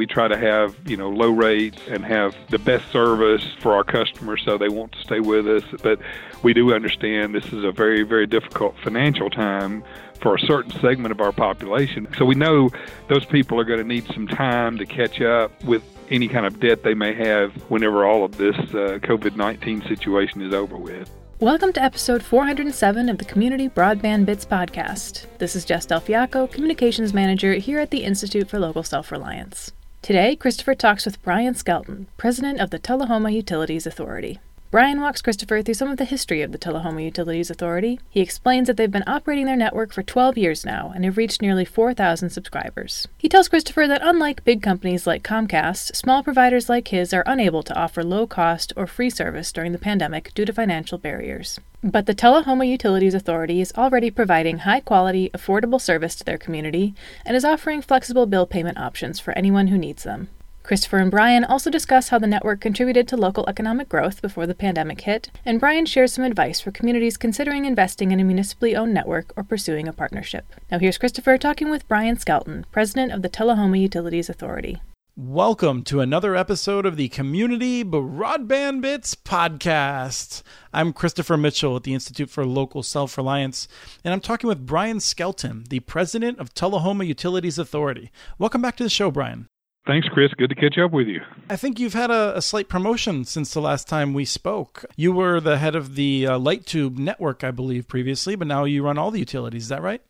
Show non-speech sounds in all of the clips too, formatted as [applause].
We try to have, you know, low rates and have the best service for our customers so they want to stay with us. But we do understand this is a very, very difficult financial time for a certain segment of our population. So we know those people are going to need some time to catch up with any kind of debt they may have whenever all of this uh, COVID 19 situation is over with. Welcome to episode 407 of the Community Broadband Bits podcast. This is Jess Del Fiacco, Communications Manager here at the Institute for Local Self Reliance. Today, Christopher talks with Brian Skelton, President of the Tullahoma Utilities Authority. Brian walks Christopher through some of the history of the Tullahoma Utilities Authority. He explains that they've been operating their network for 12 years now and have reached nearly 4,000 subscribers. He tells Christopher that unlike big companies like Comcast, small providers like his are unable to offer low cost or free service during the pandemic due to financial barriers. But the Tullahoma Utilities Authority is already providing high quality, affordable service to their community and is offering flexible bill payment options for anyone who needs them. Christopher and Brian also discuss how the network contributed to local economic growth before the pandemic hit, and Brian shares some advice for communities considering investing in a municipally owned network or pursuing a partnership. Now, here's Christopher talking with Brian Skelton, president of the Tullahoma Utilities Authority. Welcome to another episode of the Community Broadband Bits podcast. I'm Christopher Mitchell at the Institute for Local Self Reliance, and I'm talking with Brian Skelton, the president of Tullahoma Utilities Authority. Welcome back to the show, Brian. Thanks, Chris. Good to catch up with you. I think you've had a, a slight promotion since the last time we spoke. You were the head of the uh, LightTube network, I believe, previously, but now you run all the utilities. Is that right?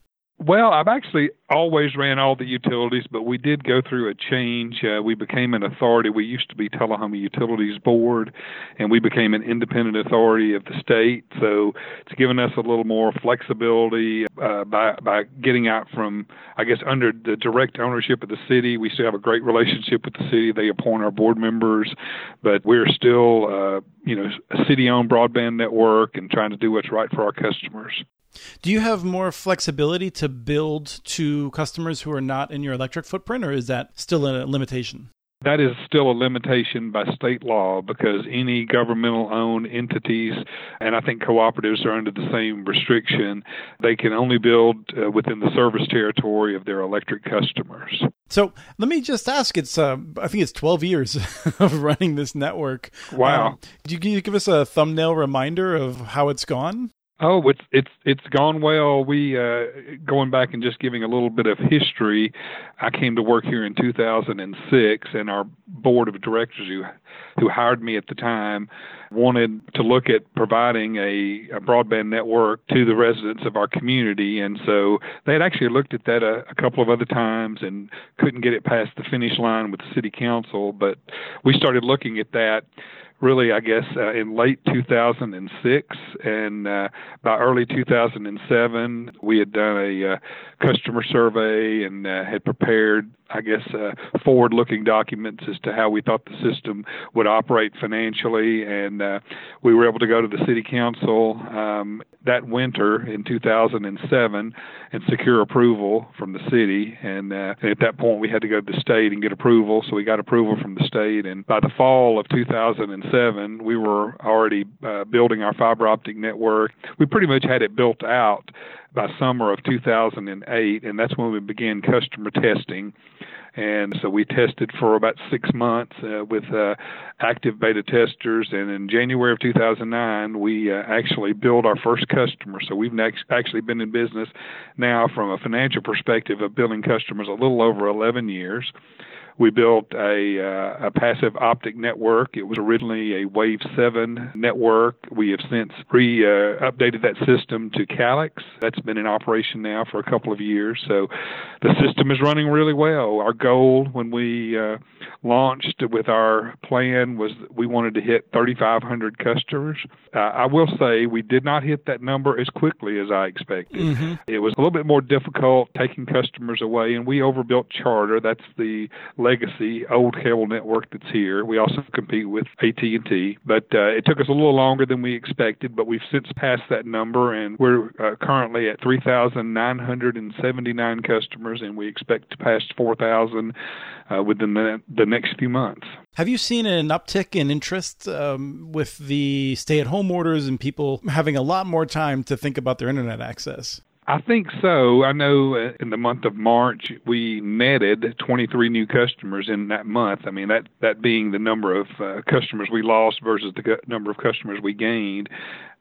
Well, I've actually always ran all the utilities, but we did go through a change. Uh, we became an authority. We used to be Tullahoma Utilities Board, and we became an independent authority of the state. So it's given us a little more flexibility uh, by by getting out from, I guess, under the direct ownership of the city. We still have a great relationship with the city. They appoint our board members, but we're still, uh, you know, a city-owned broadband network and trying to do what's right for our customers. Do you have more flexibility to build to customers who are not in your electric footprint, or is that still a limitation? That is still a limitation by state law because any governmental owned entities, and I think cooperatives are under the same restriction, they can only build uh, within the service territory of their electric customers. So let me just ask it's, uh, I think it's 12 years [laughs] of running this network. Wow. Um, do you, can you give us a thumbnail reminder of how it's gone? Oh, it's it's it's gone well. We uh, going back and just giving a little bit of history. I came to work here in 2006, and our board of directors who who hired me at the time wanted to look at providing a, a broadband network to the residents of our community, and so they had actually looked at that a, a couple of other times and couldn't get it past the finish line with the city council. But we started looking at that really, I guess, uh, in late 2006 and uh, by early 2007, we had done a uh, customer survey and uh, had prepared, I guess, uh, forward-looking documents as to how we thought the system would operate financially, and uh, we were able to go to the city council um, that winter in 2007 and secure approval from the city. And, and at that point, we had to go to the state and get approval. So we got approval from the state, and by the fall of 2007, we were already uh, building our fiber optic network. We pretty much had it built out by summer of 2008, and that's when we began customer testing. And so we tested for about six months uh, with uh, active beta testers. And in January of 2009, we uh, actually billed our first customer. So we've next, actually been in business now from a financial perspective of billing customers a little over 11 years. We built a, uh, a passive optic network. It was originally a Wave 7 network. We have since re uh, updated that system to Calix. That's been in operation now for a couple of years. So the system is running really well. Our goal when we uh, launched with our plan was we wanted to hit 3,500 customers. Uh, I will say we did not hit that number as quickly as I expected. Mm-hmm. It was a little bit more difficult taking customers away, and we overbuilt Charter. That's the legacy old cable network that's here. We also compete with AT&T, but uh, it took us a little longer than we expected, but we've since passed that number and we're uh, currently at 3,979 customers and we expect to pass 4,000 uh, within the, the next few months. Have you seen an uptick in interest um, with the stay at home orders and people having a lot more time to think about their internet access? I think so. I know uh, in the month of March we netted 23 new customers in that month. I mean that that being the number of uh, customers we lost versus the number of customers we gained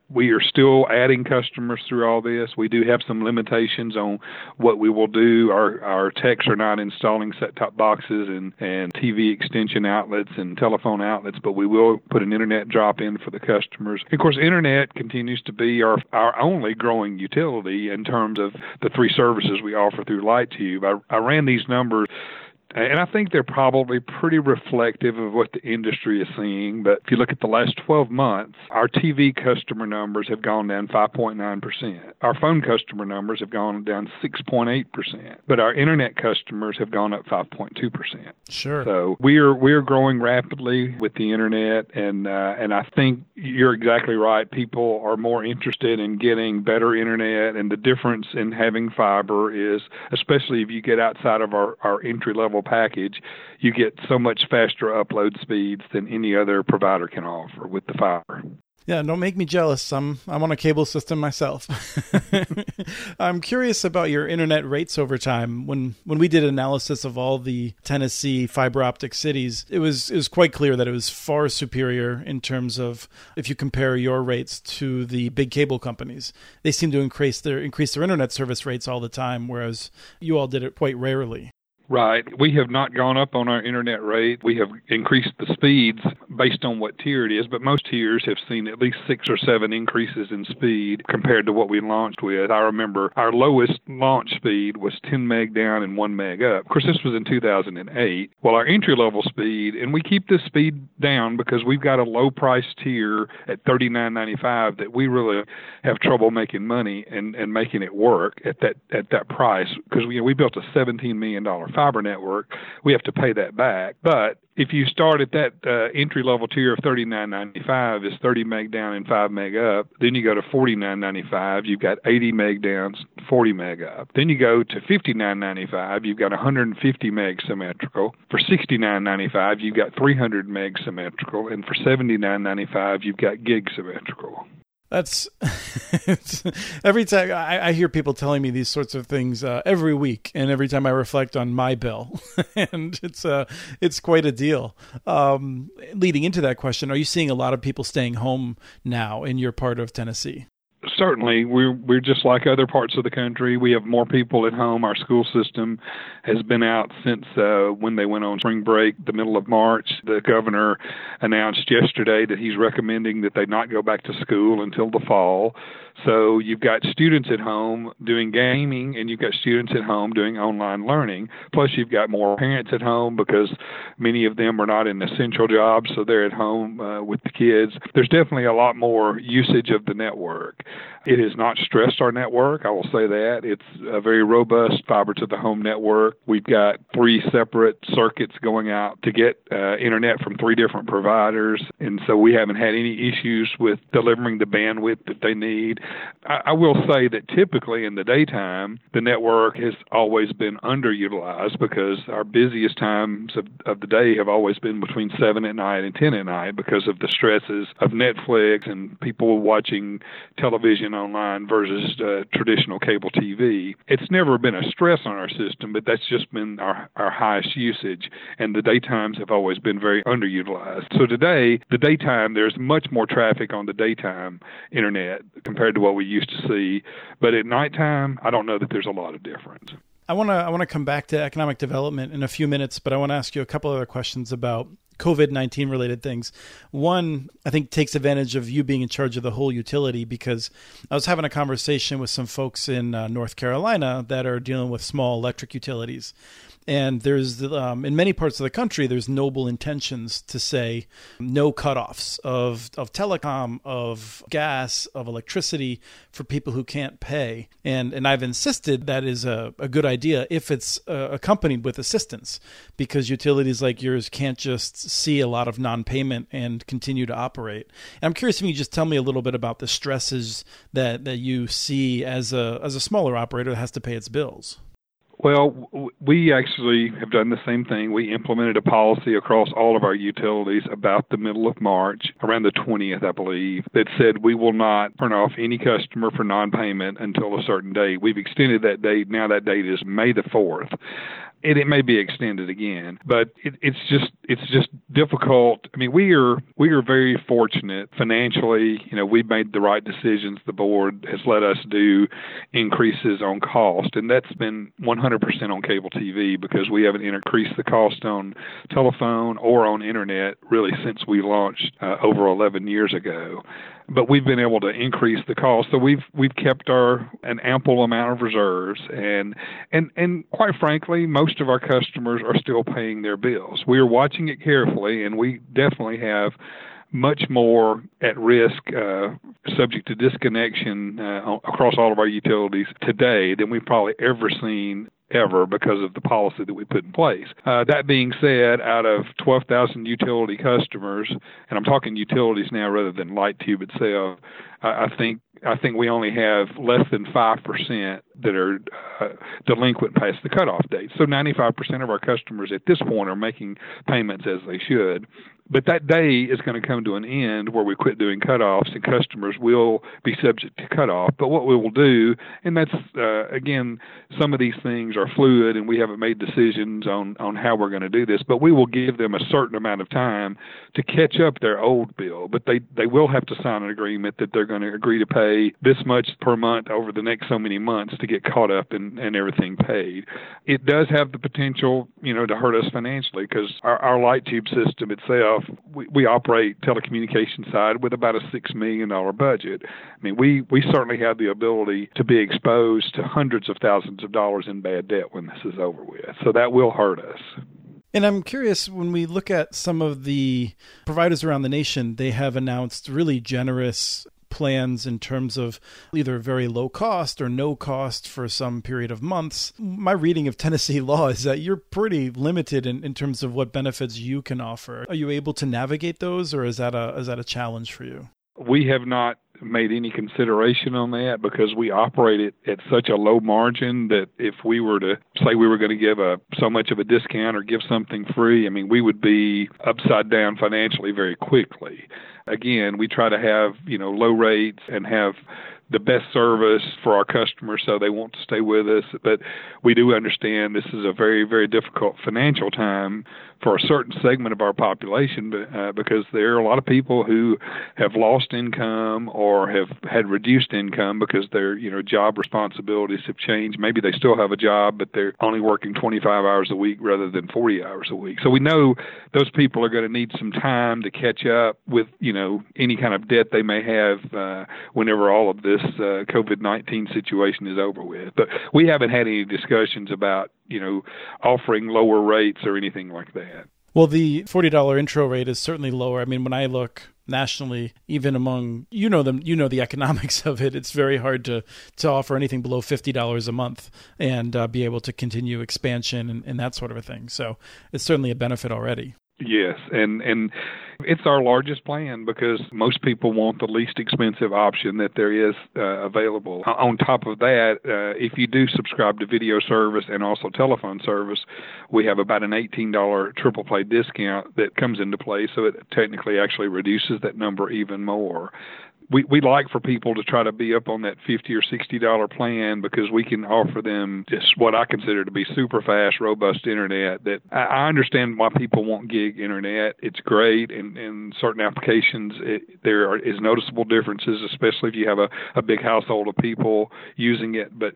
we are still adding customers through all this. We do have some limitations on what we will do. Our our techs are not installing set top boxes and, and TV extension outlets and telephone outlets, but we will put an internet drop in for the customers. Of course, internet continues to be our our only growing utility in terms of the three services we offer through LightTube. I, I ran these numbers and I think they're probably pretty reflective of what the industry is seeing. But if you look at the last 12 months, our TV customer numbers have gone down 5.9%. Our phone customer numbers have gone down 6.8%. But our internet customers have gone up 5.2%. Sure. So we are we are growing rapidly with the internet, and uh, and I think you're exactly right. People are more interested in getting better internet, and the difference in having fiber is, especially if you get outside of our our entry level package, you get so much faster upload speeds than any other provider can offer with the fiber. Yeah, don't make me jealous. I'm I'm on a cable system myself. [laughs] I'm curious about your internet rates over time. When when we did analysis of all the Tennessee fiber optic cities, it was it was quite clear that it was far superior in terms of if you compare your rates to the big cable companies. They seem to increase their increase their internet service rates all the time, whereas you all did it quite rarely. Right. We have not gone up on our internet rate. We have increased the speeds based on what tier it is, but most tiers have seen at least six or seven increases in speed compared to what we launched with. I remember our lowest launch speed was 10 meg down and 1 meg up. Of course, this was in 2008. Well, our entry level speed, and we keep this speed down because we've got a low price tier at $39.95 that we really have trouble making money and, and making it work at that at that price because we, we built a $17 million fiber network, we have to pay that back. But if you start at that uh, entry level tier of thirty nine ninety five, is thirty meg down and five meg up. Then you go to forty nine ninety five, you've got eighty meg down, forty meg up. Then you go to fifty nine ninety five, you've got one hundred and fifty meg symmetrical. For sixty nine ninety five, you've got three hundred meg symmetrical, and for seventy nine ninety five, you've got gig symmetrical. That's [laughs] every time I, I, hear people telling me these sorts of things uh, every week, and every time I reflect on my bill, [laughs] and it's uh, it's quite a deal. Um, leading into that question, are you seeing a lot of people staying home now in your part of Tennessee? Certainly we're we're just like other parts of the country. We have more people at home. Our school system has been out since uh, when they went on spring break, the middle of March. The governor announced yesterday that he's recommending that they not go back to school until the fall. So you've got students at home doing gaming, and you've got students at home doing online learning. Plus, you've got more parents at home because many of them are not in essential jobs, so they're at home uh, with the kids. There's definitely a lot more usage of the network. It has not stressed our network, I will say that. It's a very robust fiber to the home network. We've got three separate circuits going out to get uh, internet from three different providers, and so we haven't had any issues with delivering the bandwidth that they need. I, I will say that typically in the daytime, the network has always been underutilized because our busiest times of, of the day have always been between 7 at night and 10 at night because of the stresses of Netflix and people watching television online versus uh, traditional cable TV. It's never been a stress on our system, but that's just been our, our highest usage, and the daytimes have always been very underutilized. So today, the daytime, there's much more traffic on the daytime internet compared to what we used to see. But at nighttime, I don't know that there's a lot of difference. I want to I want to come back to economic development in a few minutes, but I want to ask you a couple other questions about COVID 19 related things. One, I think, takes advantage of you being in charge of the whole utility because I was having a conversation with some folks in uh, North Carolina that are dealing with small electric utilities and there's um, in many parts of the country there's noble intentions to say no cutoffs of of telecom of gas of electricity for people who can't pay. And and I've insisted that is a, a good idea if it's uh, accompanied with assistance because utilities like yours can't just see a lot of non-payment and continue to operate. And I'm curious if you just tell me a little bit about the stresses that that you see as a as a smaller operator that has to pay its bills Well, we actually have done the same thing. We implemented a policy across all of our utilities about the middle of March, around the 20th, I believe, that said we will not turn off any customer for non payment until a certain date. We've extended that date. Now that date is May the 4th and it may be extended again. But it, it's just it's just difficult. I mean, we are we are very fortunate financially. You know, we've made the right decisions. The board has let us do increases on cost, and that's been 100% on cable TV because we haven't increased the cost on telephone or on internet really since we launched uh, over 11 years ago but we've been able to increase the cost. So we've we've kept our an ample amount of reserves, and and and quite frankly, most of our customers are still paying their bills. We are watching it carefully, and we definitely have much more at risk, uh, subject to disconnection uh, across all of our utilities today than we've probably ever seen ever because of the policy that we put in place. Uh, that being said, out of 12,000 utility customers, and I'm talking utilities now rather than Lighttube itself, I, I think I think we only have less than five percent that are uh, delinquent past the cutoff date. So 95 percent of our customers at this point are making payments as they should. But that day is going to come to an end where we quit doing cutoffs and customers will be subject to cutoff. But what we will do, and that's uh, again, some of these things are fluid and we haven't made decisions on on how we're going to do this. But we will give them a certain amount of time to catch up their old bill. But they they will have to sign an agreement that they're going to agree to pay this much per month over the next so many months to get caught up and and everything paid. It does have the potential, you know, to hurt us financially because our, our Lighttube system itself we, we operate telecommunication side with about a six million dollar budget. I mean, we we certainly have the ability to be exposed to hundreds of thousands of dollars in bad debt when this is over with. So that will hurt us. And I'm curious when we look at some of the providers around the nation, they have announced really generous plans in terms of either very low cost or no cost for some period of months. My reading of Tennessee law is that you're pretty limited in, in terms of what benefits you can offer. Are you able to navigate those or is that a is that a challenge for you? We have not made any consideration on that because we operate it at such a low margin that if we were to say we were going to give a so much of a discount or give something free, I mean we would be upside down financially very quickly again, we try to have, you know, low rates and have the best service for our customers so they want to stay with us. But we do understand this is a very, very difficult financial time for a certain segment of our population uh, because there are a lot of people who have lost income or have had reduced income because their you know job responsibilities have changed. Maybe they still have a job, but they're only working 25 hours a week rather than 40 hours a week. So we know those people are going to need some time to catch up with you know any kind of debt they may have uh, whenever all of this uh, COVID-19 situation is over with. But we haven't had any discussions about you know offering lower rates or anything like that. Well, the $40 intro rate is certainly lower. I mean, when I look nationally, even among you know them, you know the [laughs] economics of it. It's very hard to to offer anything below fifty dollars a month and uh, be able to continue expansion and, and that sort of a thing. So it's certainly a benefit already. Yes, and and it's our largest plan because most people want the least expensive option that there is uh, available. On top of that, uh, if you do subscribe to video service and also telephone service, we have about an $18 triple play discount that comes into play, so it technically actually reduces that number even more we we like for people to try to be up on that fifty or sixty dollar plan because we can offer them just what I consider to be super fast, robust internet. That I, I understand why people want gig internet. It's great, and in certain applications it, there are, is noticeable differences, especially if you have a a big household of people using it. But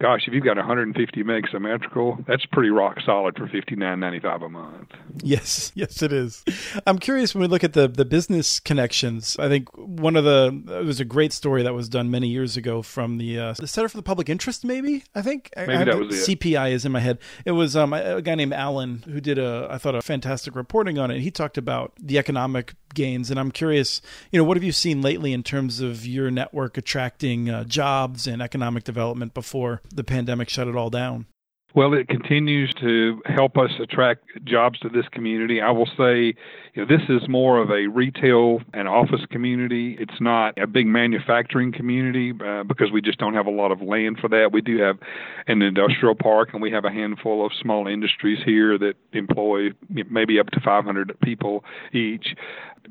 gosh, if you've got 150 meg symmetrical, that's pretty rock solid for 59.95 a month. Yes, [laughs] yes, it is. I'm curious when we look at the the business connections. I think one of the it was a great story that was done many years ago from the uh, the Center for the Public Interest. Maybe I think maybe I that was it. CPI is in my head. It was um, a guy named Alan who did a I thought a fantastic reporting on it. He talked about the economic gains, and I'm curious, you know, what have you seen lately in terms of your network attracting uh, jobs and economic development before the pandemic shut it all down? Well, it continues to help us attract jobs to this community. I will say, this is more of a retail and office community. It's not a big manufacturing community uh, because we just don't have a lot of land for that. We do have an industrial park and we have a handful of small industries here that employ maybe up to 500 people each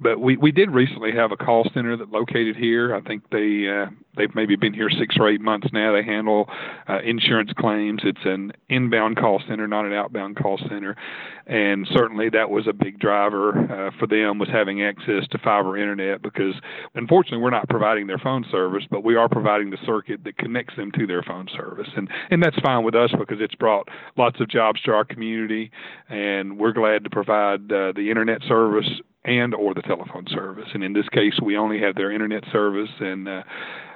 but we we did recently have a call center that located here. I think they uh, they've maybe been here six or eight months now. They handle uh, insurance claims. It's an inbound call center, not an outbound call center, and certainly that was a big driver uh, for them was having access to fiber internet because unfortunately we're not providing their phone service, but we are providing the circuit that connects them to their phone service, and and that's fine with us because it's brought lots of jobs to our community, and we're glad to provide uh, the internet service and or the telephone service. And in this case, we only have their internet service and. Uh,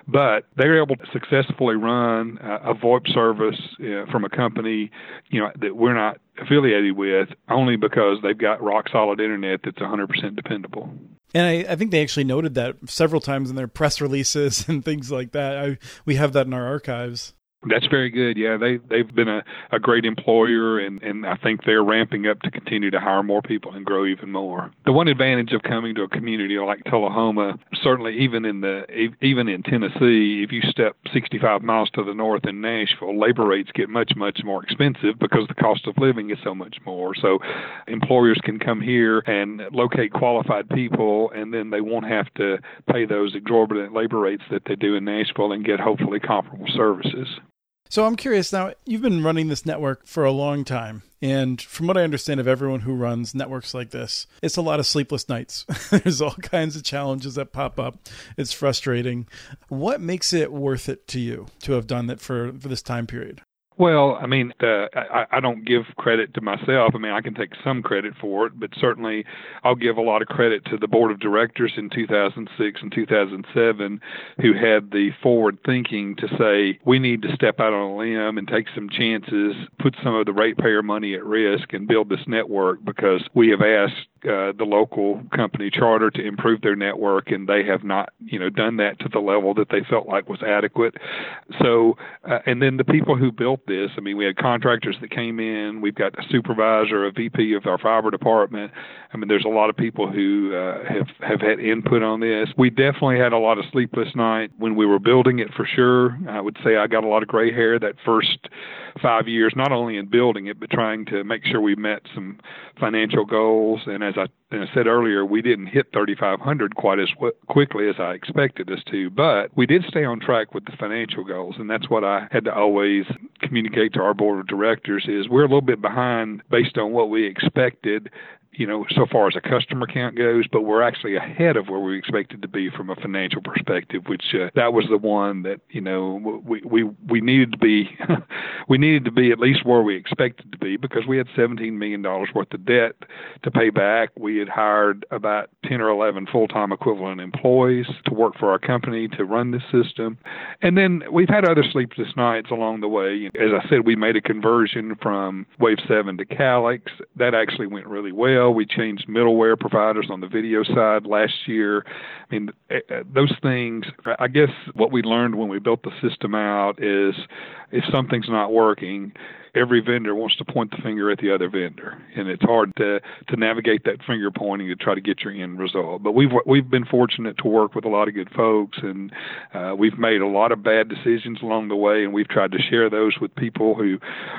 but they're able to successfully run uh, a VoIP service uh, from a company, you know, that we're not affiliated with, only because they've got rock solid internet that's 100% dependable. And I, I, think they actually noted that several times in their press releases [laughs] and things like that. I, we have that in our archives. That's very good. Yeah, they they've been a, a great employer, and and I think they're ramping up to continue to hire more people and grow even more. The one advantage of coming to a community like Tullahoma, certainly even in the even in Tennessee, if you step 65 miles to the north in Nashville, labor rates get much much more expensive because the cost of living is so much more. So employers can come here and locate qualified people, and then they won't have to pay those exorbitant labor rates that they do in Nashville and get hopefully comparable services. So I'm curious now, you've been running this network for a long time. And from what I understand of everyone who runs networks like this, it's a lot of sleepless nights. [laughs] There's all kinds of challenges that pop up. It's frustrating. What makes it worth it to you to have done that for, for this time period? Well, I mean, uh, I, I don't give credit to myself. I mean, I can take some credit for it, but certainly I'll give a lot of credit to the board of directors in 2006 and 2007 who had the forward thinking to say we need to step out on a limb and take some chances, put some of the ratepayer money at risk, and build this network because we have asked uh, the local company charter to improve their network, and they have not, you know, done that to the level that they felt like was adequate. So, uh, and then the people who built this, I mean, we had contractors that came in. We've got a supervisor, a VP of our fiber department. I mean, there's a lot of people who uh, have have had input on this. We definitely had a lot of sleepless night when we were building it, for sure. I would say I got a lot of gray hair that first five years, not only in building it, but trying to make sure we met some financial goals. And as I, said earlier, we didn't hit 3,500 quite as quickly as I expected us to, but we did stay on track with the financial goals. And that's what I had to always communicate to our board of directors is we're a little bit behind based on what we expected you know, so far as a customer count goes, but we're actually ahead of where we expected to be from a financial perspective, which uh, that was the one that, you know, we we we needed to be [laughs] we needed to be at least where we expected to be because we had 17 million dollars worth of debt to pay back. We had hired about 10 or 11 full-time equivalent employees to work for our company to run this system. And then we've had other sleepless nights along the way. As I said, we made a conversion from Wave 7 to Calix. That actually went really well We changed middleware providers on the video side last year. I mean, eh, eh, those things, I guess what we learned when we built the system out is if something's not working, every vendor wants to point the finger at the other vendor, and it's hard to to navigate that finger pointing to try to get your end result. But we've we've been fortunate to work with a lot of good folks, and uh, we've made a lot of bad decisions along the way, and we've tried to share those with people who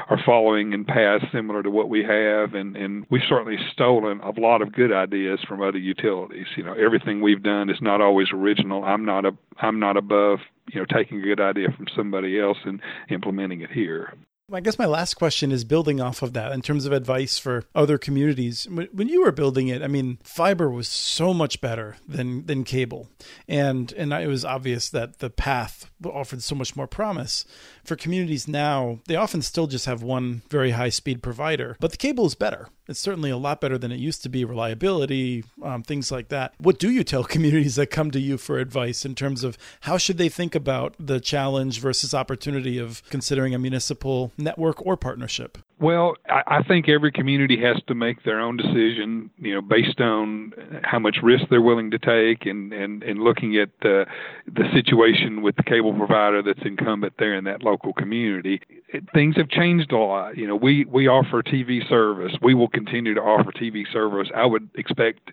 are following in paths similar to what we have, and and we've certainly stolen a lot of good ideas from other utilities. You know, everything we've done is not always original. I'm not a I'm not above you know taking a good idea from somebody else and implementing it here. I guess my last question is building off of that in terms of advice for other communities. When you were building it, I mean, fiber was so much better than than cable, and and it was obvious that the path offered so much more promise. For communities now, they often still just have one very high speed provider, but the cable is better. It's certainly a lot better than it used to be. Reliability, um, things like that. What do you tell [laughs] communities that come to you for advice in terms of how should they think about the challenge versus opportunity of considering a municipal network or partnership? Well, I think every community has to make their own decision, you know, based on how much risk they're willing to take, and and and looking at the the situation with the cable provider that's incumbent there in that local community. it, things have changed a lot. You know, we we offer TV service. We will continue to offer TV service. I would expect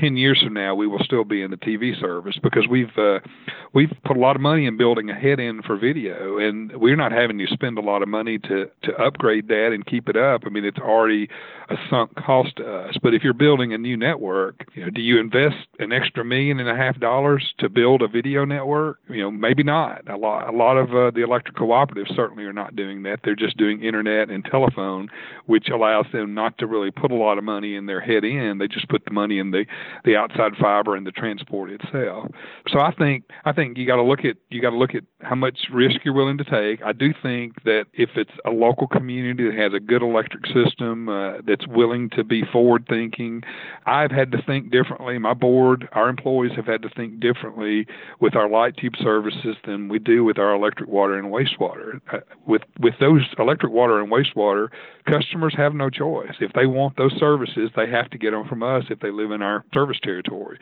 10 years from now we will still be in the TV service because we've uh, we've put a lot of money in building a head end for video and we're not having to spend a lot of money to to upgrade that and keep it up. I mean, it's already a sunk cost to us. But if you're building a new network, you know, do you invest an extra million and a half dollars to build a video network? You know, maybe not. A lot a lot of uh, the electric cooperatives certainly are not doing that. They're just doing internet and telephone, which allows them not to really put a lot of money in their head end. They just put the money in the the outside fiber and the transport itself. So I think I think you got to look at you got to look at how much risk you're willing to take. I do think that if it's a local community that has a good electric system uh, that's willing to be forward thinking, I've had to think differently. My board, our employees have had to think differently with our light tube services than we do with our electric water and wastewater. Uh, with with those electric water and wastewater, customers have no choice. If they want those services, they have to get them from us if they live in our service territory.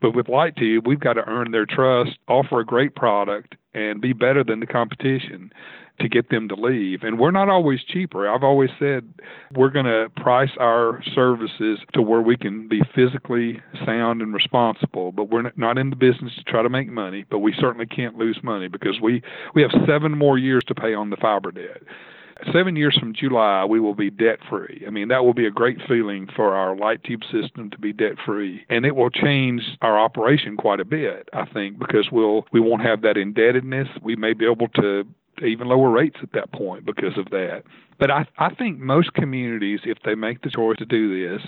But with Light Tube, we've got to earn their trust, offer a great product, and be better than the competition to get them to leave. And we're not always cheaper. I've always said we're going to price our services to where we can be physically sound and responsible, but we're not in the business to try to make money, but we certainly can't lose money because we we have 7 more years to pay on the fiber debt seven years from July, we will be debt free. I mean, that will be a great feeling for our light tube system to be debt free, and it will change our operation quite a bit. I think because we'll we won't have that indebtedness. We may be able to even lower rates at that point because of that. But I I think most communities, if they make the choice to do this,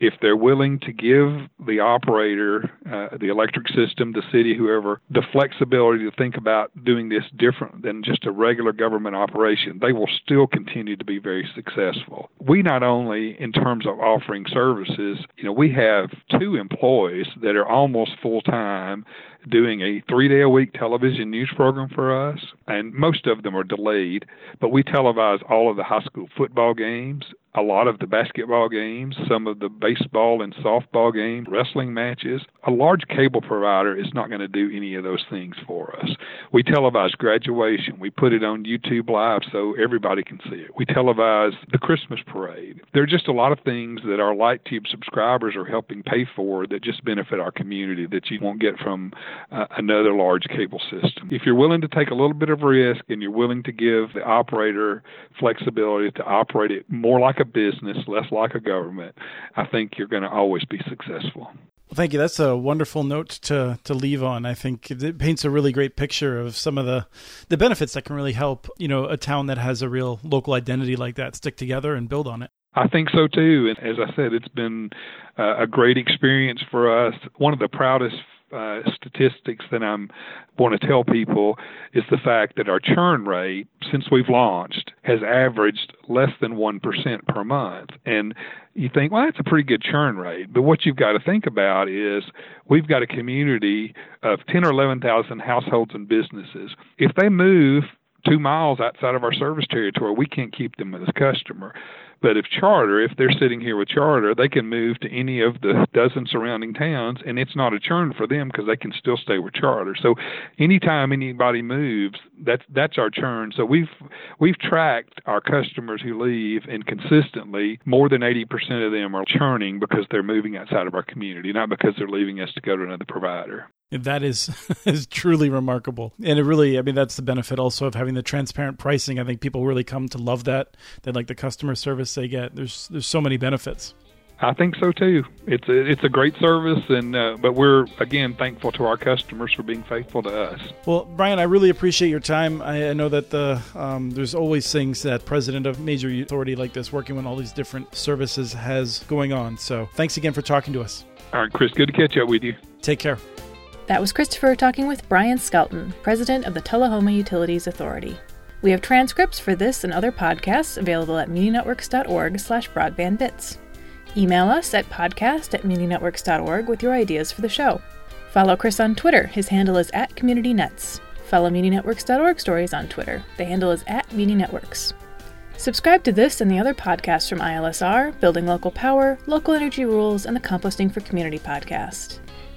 if they're willing to give the operator, uh, the electric system, the city, whoever, the flexibility to think about doing this different than just a regular government operation, they will still continue to be very successful. We not only, in terms of offering services, you know, we have two employees that are almost full time doing a three day a week television news program for us, and most of them are delayed, but we televise all of the high school football games, a lot of the basketball games, some of the baseball and softball games, wrestling matches. A large cable provider is not going to do any of those things for us. We televise graduation. We put it on YouTube Live so everybody can see it. We televise the Christmas parade. There are just a lot of things that our Light Tube subscribers are helping pay for that just benefit our community that you won't get from uh, another large cable system. If you're willing to take a little bit of risk and you're willing to give the operator flexibility to operate it more like a business, less like a government, I think you're going to always be successful. Well, thank you. That's a wonderful note to to leave on. I think it paints a really great picture of some of the the benefits that can really help, you know, a town that has a real local identity like that stick together and build on it. I think so too. And as I said, it's been uh, a great experience for us. One of the proudest uh, statistics that I'm want to tell people is the fact that our churn rate since we've launched has averaged less than 1% per month. And you think, well, that's a pretty good churn rate. But what you've got to think about is we've got a community of 10 or 11,000 households and businesses. If they move two miles outside of our service territory, we can't keep them as a customer. But if Charter, if they're sitting here with Charter, they can move to any of the dozen surrounding towns, and it's not a churn for them because they can still stay with Charter. So, anytime anybody moves, that's that's our churn. So we've we've tracked our customers who leave, and consistently, more than 80% of them are churning because they're moving outside of our community, not because they're leaving us to go to another provider. That is [laughs] is truly remarkable, and it really, I mean, that's the benefit also of having the transparent pricing. I think people really come to love that. They like the customer service they get. There's there's so many benefits. I think so too. It's a, it's a great service, and uh, but we're again thankful to our customers for being faithful to us. Well, Brian, I really appreciate your time. I, I know that the um, there's always things that president of major authority like this, working with all these different services, has going on. So thanks again for talking to us. All right, Chris, good to catch up with you. Take care. That was Christopher talking with Brian Skelton, president of the Tullahoma Utilities Authority. We have transcripts for this and other podcasts available at muninetworks.org slash broadbandbits. Email us at podcast at muninetworks.org with your ideas for the show. Follow Chris on Twitter. His handle is at CommunityNets. Follow muninetworks.org stories on Twitter. The handle is at muninetworks. Subscribe to this and the other podcasts from ILSR, Building Local Power, Local Energy Rules, and the Composting for Community podcast.